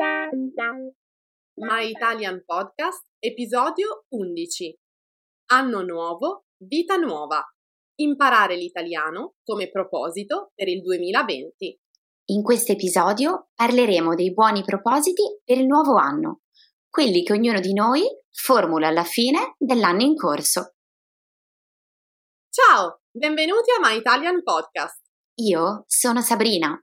My Italian Podcast, episodio 11. Anno nuovo, vita nuova. Imparare l'italiano come proposito per il 2020. In questo episodio parleremo dei buoni propositi per il nuovo anno, quelli che ognuno di noi formula alla fine dell'anno in corso. Ciao, benvenuti a My Italian Podcast. Io sono Sabrina.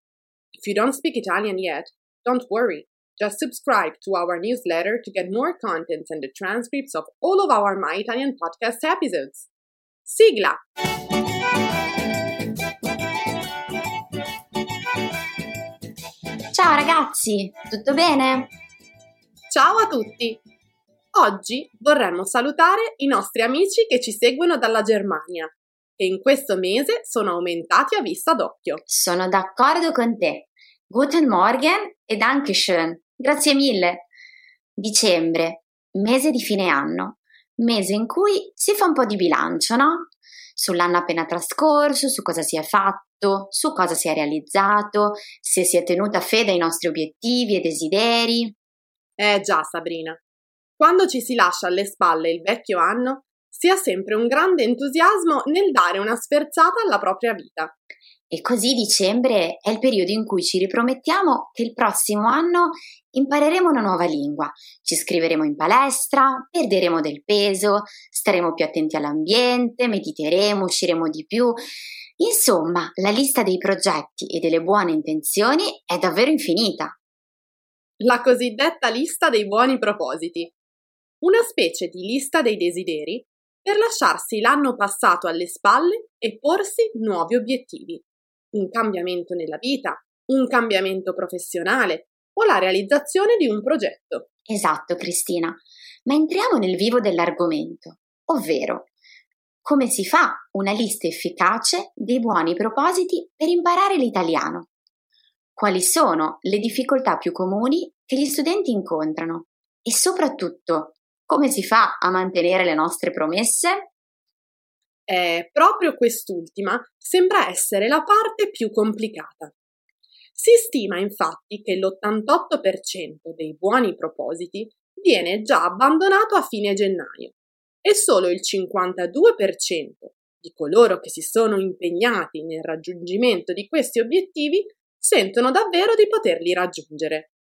If you don't speak Italian yet, don't worry. Just subscribe to our newsletter to get more contents and the transcripts of all of our My Italian podcast episodes. Sigla! Ciao ragazzi, tutto bene? Ciao a tutti! Oggi vorremmo salutare i nostri amici che ci seguono dalla Germania, che in questo mese sono aumentati a vista d'occhio. Sono d'accordo con te. Guten Morgen e Dankeschön. Grazie mille. Dicembre, mese di fine anno, mese in cui si fa un po' di bilancio, no? Sull'anno appena trascorso, su cosa si è fatto, su cosa si è realizzato, se si è tenuta fede ai nostri obiettivi e desideri. Eh già, Sabrina. Quando ci si lascia alle spalle il vecchio anno, si ha sempre un grande entusiasmo nel dare una sferzata alla propria vita. E così dicembre è il periodo in cui ci ripromettiamo che il prossimo anno impareremo una nuova lingua, ci iscriveremo in palestra, perderemo del peso, staremo più attenti all'ambiente, mediteremo, usciremo di più. Insomma, la lista dei progetti e delle buone intenzioni è davvero infinita. La cosiddetta lista dei buoni propositi. Una specie di lista dei desideri per lasciarsi l'anno passato alle spalle e porsi nuovi obiettivi un cambiamento nella vita, un cambiamento professionale o la realizzazione di un progetto. Esatto, Cristina. Ma entriamo nel vivo dell'argomento, ovvero come si fa una lista efficace dei buoni propositi per imparare l'italiano? Quali sono le difficoltà più comuni che gli studenti incontrano? E soprattutto, come si fa a mantenere le nostre promesse? Eh, proprio quest'ultima sembra essere la parte più complicata. Si stima infatti che l'88% dei buoni propositi viene già abbandonato a fine gennaio e solo il 52% di coloro che si sono impegnati nel raggiungimento di questi obiettivi sentono davvero di poterli raggiungere.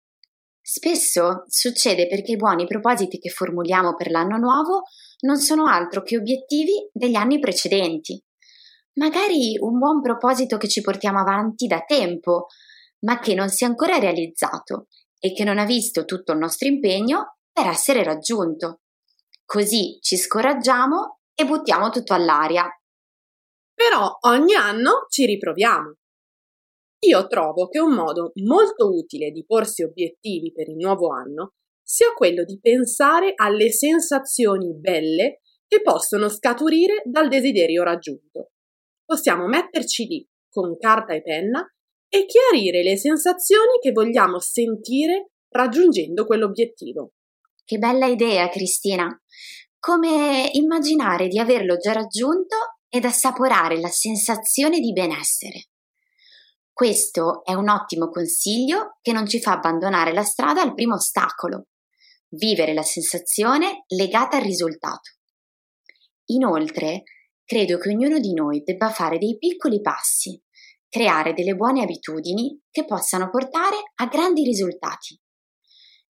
Spesso succede perché i buoni propositi che formuliamo per l'anno nuovo non sono altro che obiettivi degli anni precedenti. Magari un buon proposito che ci portiamo avanti da tempo, ma che non si è ancora realizzato e che non ha visto tutto il nostro impegno per essere raggiunto. Così ci scoraggiamo e buttiamo tutto all'aria. Però ogni anno ci riproviamo. Io trovo che un modo molto utile di porsi obiettivi per il nuovo anno sia quello di pensare alle sensazioni belle che possono scaturire dal desiderio raggiunto. Possiamo metterci lì con carta e penna e chiarire le sensazioni che vogliamo sentire raggiungendo quell'obiettivo. Che bella idea, Cristina! Come immaginare di averlo già raggiunto ed assaporare la sensazione di benessere. Questo è un ottimo consiglio che non ci fa abbandonare la strada al primo ostacolo. Vivere la sensazione legata al risultato. Inoltre, credo che ognuno di noi debba fare dei piccoli passi, creare delle buone abitudini che possano portare a grandi risultati.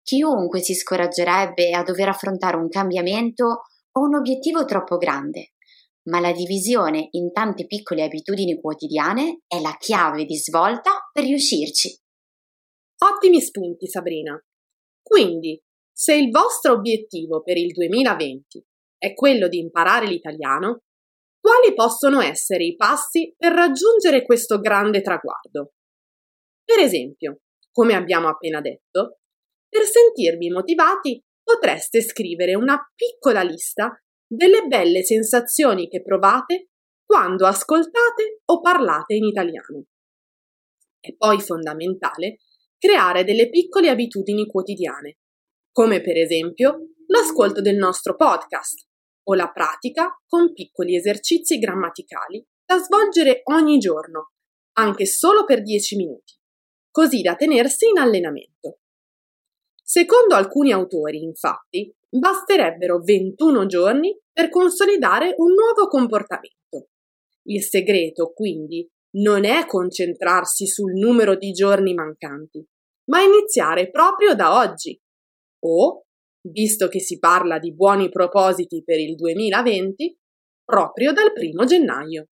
Chiunque si scoraggerebbe a dover affrontare un cambiamento o un obiettivo troppo grande, ma la divisione in tante piccole abitudini quotidiane è la chiave di svolta per riuscirci. Ottimi spunti, Sabrina. Quindi, se il vostro obiettivo per il 2020 è quello di imparare l'italiano, quali possono essere i passi per raggiungere questo grande traguardo? Per esempio, come abbiamo appena detto, Per sentirvi motivati potreste scrivere una piccola lista delle belle sensazioni che provate quando ascoltate o parlate in italiano. È poi fondamentale creare delle piccole abitudini quotidiane, come per esempio l'ascolto del nostro podcast o la pratica con piccoli esercizi grammaticali da svolgere ogni giorno, anche solo per 10 minuti, così da tenersi in allenamento. Secondo alcuni autori, infatti, basterebbero 21 giorni per consolidare un nuovo comportamento. Il segreto, quindi, non è concentrarsi sul numero di giorni mancanti, ma iniziare proprio da oggi. O, visto che si parla di buoni propositi per il 2020, proprio dal primo gennaio.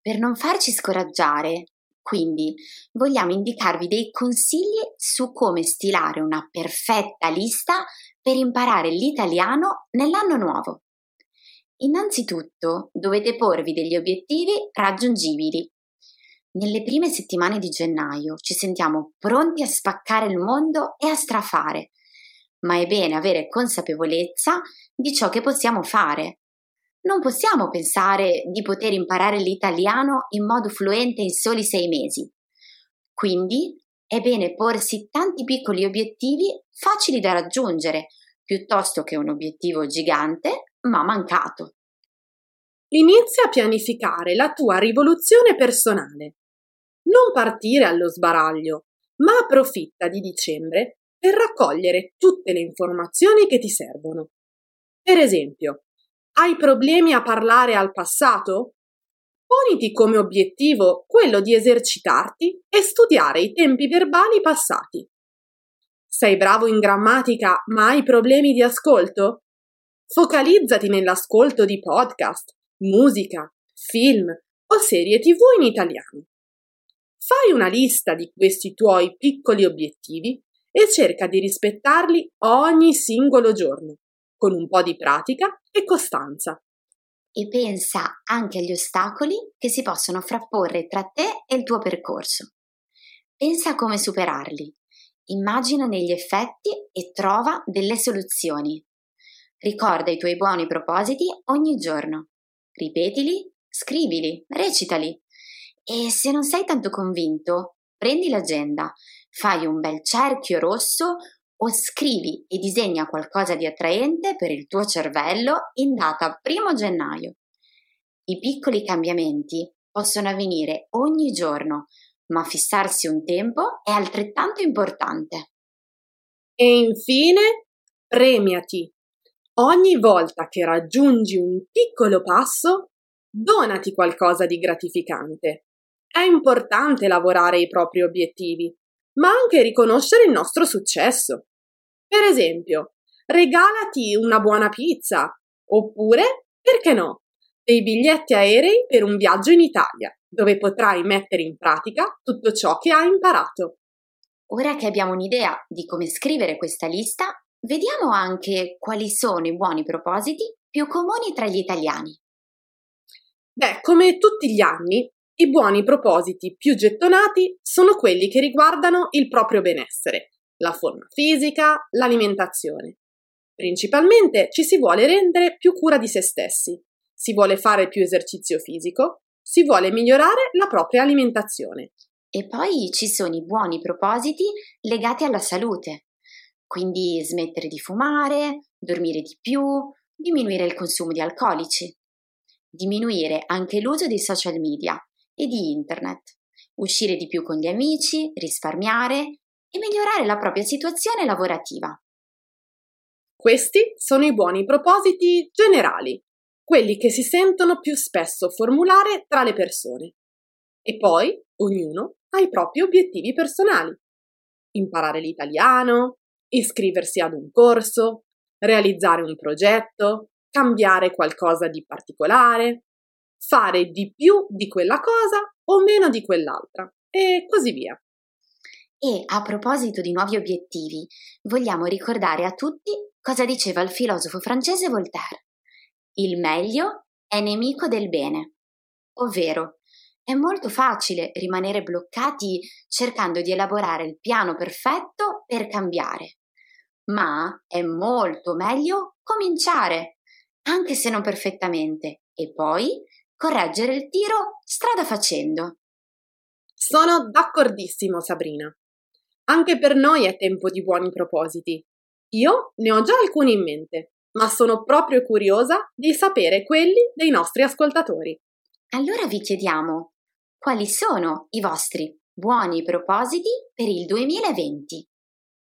Per non farci scoraggiare, quindi vogliamo indicarvi dei consigli su come stilare una perfetta lista per imparare l'italiano nell'anno nuovo. Innanzitutto dovete porvi degli obiettivi raggiungibili. Nelle prime settimane di gennaio ci sentiamo pronti a spaccare il mondo e a strafare, ma è bene avere consapevolezza di ciò che possiamo fare. Non possiamo pensare di poter imparare l'italiano in modo fluente in soli sei mesi. Quindi è bene porsi tanti piccoli obiettivi facili da raggiungere, piuttosto che un obiettivo gigante ma mancato. Inizia a pianificare la tua rivoluzione personale. Non partire allo sbaraglio, ma approfitta di dicembre per raccogliere tutte le informazioni che ti servono. Per esempio, hai problemi a parlare al passato? Poniti come obiettivo quello di esercitarti e studiare i tempi verbali passati. Sei bravo in grammatica ma hai problemi di ascolto? Focalizzati nell'ascolto di podcast, musica, film o serie tv in italiano. Fai una lista di questi tuoi piccoli obiettivi e cerca di rispettarli ogni singolo giorno, con un po' di pratica e costanza. E pensa anche agli ostacoli che si possono frapporre tra te e il tuo percorso. Pensa a come superarli. Immagina negli effetti e trova delle soluzioni. Ricorda i tuoi buoni propositi ogni giorno. Ripetili, scrivili, recitali. E se non sei tanto convinto, prendi l'agenda, fai un bel cerchio rosso o scrivi e disegna qualcosa di attraente per il tuo cervello in data primo gennaio. I piccoli cambiamenti possono avvenire ogni giorno, ma fissarsi un tempo è altrettanto importante. E infine, premiati. Ogni volta che raggiungi un piccolo passo, donati qualcosa di gratificante. È importante lavorare ai propri obiettivi, ma anche riconoscere il nostro successo. Per esempio, regalati una buona pizza, oppure, perché no, dei biglietti aerei per un viaggio in Italia, dove potrai mettere in pratica tutto ciò che hai imparato. Ora che abbiamo un'idea di come scrivere questa lista, vediamo anche quali sono i buoni propositi più comuni tra gli italiani. Beh, come tutti gli anni, i buoni propositi più gettonati sono quelli che riguardano il proprio benessere, la forma fisica, l'alimentazione. Principalmente ci si vuole rendere più cura di se stessi, si vuole fare più esercizio fisico, si vuole migliorare la propria alimentazione. E poi ci sono i buoni propositi legati alla salute, quindi smettere di fumare, dormire di più, diminuire il consumo di alcolici, diminuire anche l'uso dei social media e di internet, uscire di più con gli amici, risparmiare e migliorare la propria situazione lavorativa. Questi sono i buoni propositi generali, quelli che si sentono più spesso formulare tra le persone. E poi ognuno ha i propri obiettivi personali. Imparare l'italiano, iscriversi ad un corso, realizzare un progetto, cambiare qualcosa di particolare, fare di più di quella cosa o meno di quell'altra e così via. E a proposito di nuovi obiettivi, vogliamo ricordare a tutti cosa diceva il filosofo francese Voltaire. Il meglio è nemico del bene, ovvero è molto facile rimanere bloccati cercando di elaborare il piano perfetto per cambiare, ma è molto meglio cominciare, anche se non perfettamente, e poi correggere il tiro strada facendo. Sono d'accordissimo, Sabrina. Anche per noi è tempo di buoni propositi. Io ne ho già alcuni in mente, ma sono proprio curiosa di sapere quelli dei nostri ascoltatori. Allora vi chiediamo quali sono i vostri buoni propositi per il 2020.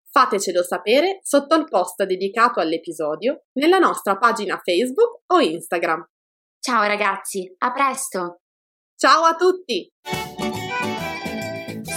Fatecelo sapere sotto il post dedicato all'episodio nella nostra pagina Facebook o Instagram. Ciao ragazzi, a presto! Ciao a tutti!